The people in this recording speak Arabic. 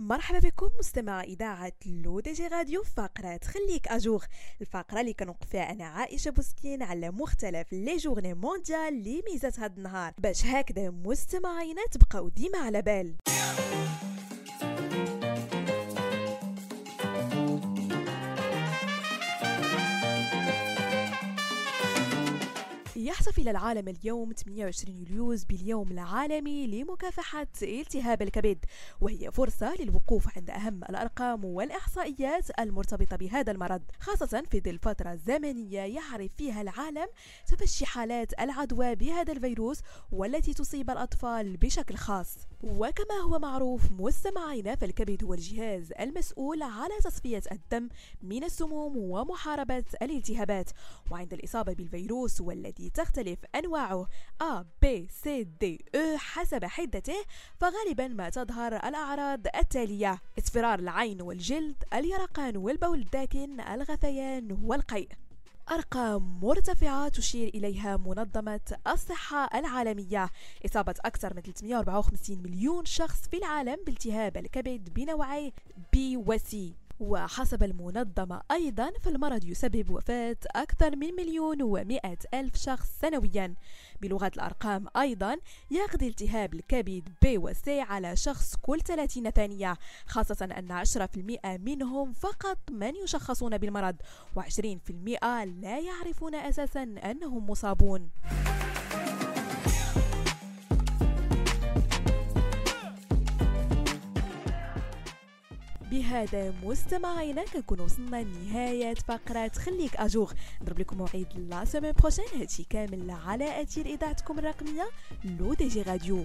مرحبا بكم مستمع إذاعة لو دي جي راديو فقرة خليك à jour الفقرة اللي كنوقف فيها أنا عائشة بوسكين على مختلف les journées mondiales لي ميزات هاد النهار. باش هكذا مستمعينا تبقاو ديما على بال. يحتفل العالم اليوم 28 يوليوز باليوم العالمي لمكافحة التهاب الكبد وهي فرصة للوقوف عند أهم الأرقام والإحصائيات المرتبطة بهذا المرض خاصة في ظل فترة زمنية يعرف فيها العالم تفشي حالات العدوى بهذا الفيروس والتي تصيب الأطفال بشكل خاص. وكما هو معروف مستمعينا فالكبد هو الجهاز المسؤول على تصفية الدم من السموم ومحاربة الالتهابات وعند الإصابة بالفيروس والذي تختلف أنواعه A, B, C, D, E حسب حدته فغالبا ما تظهر الأعراض التالية اصفرار العين والجلد اليرقان والبول الداكن الغثيان والقيء. أرقام مرتفعة تشير إليها منظمة الصحة العالمية. إصابة أكثر من 354 مليون شخص في العالم بالتهاب الكبد بنوعي بي وسي وحسب المنظمة أيضا فالمرض يسبب وفاة أكثر من مليون ومئة ألف شخص سنويا. بلغة الأرقام أيضا يقضي التهاب الكبد ب وسي على شخص كل 30 ثانية خاصة أن 10% منهم فقط من يشخصون بالمرض و20% لا يعرفون أساسا أنهم مصابون. بهذا مستمعينا كنكون وصلنا لنهاية فقرة خليك أجوغ. نضرب لكم موعد la semaine prochaine. هادشي كامل على أثير إذاعتكم الرقمية لو دي جي راديو.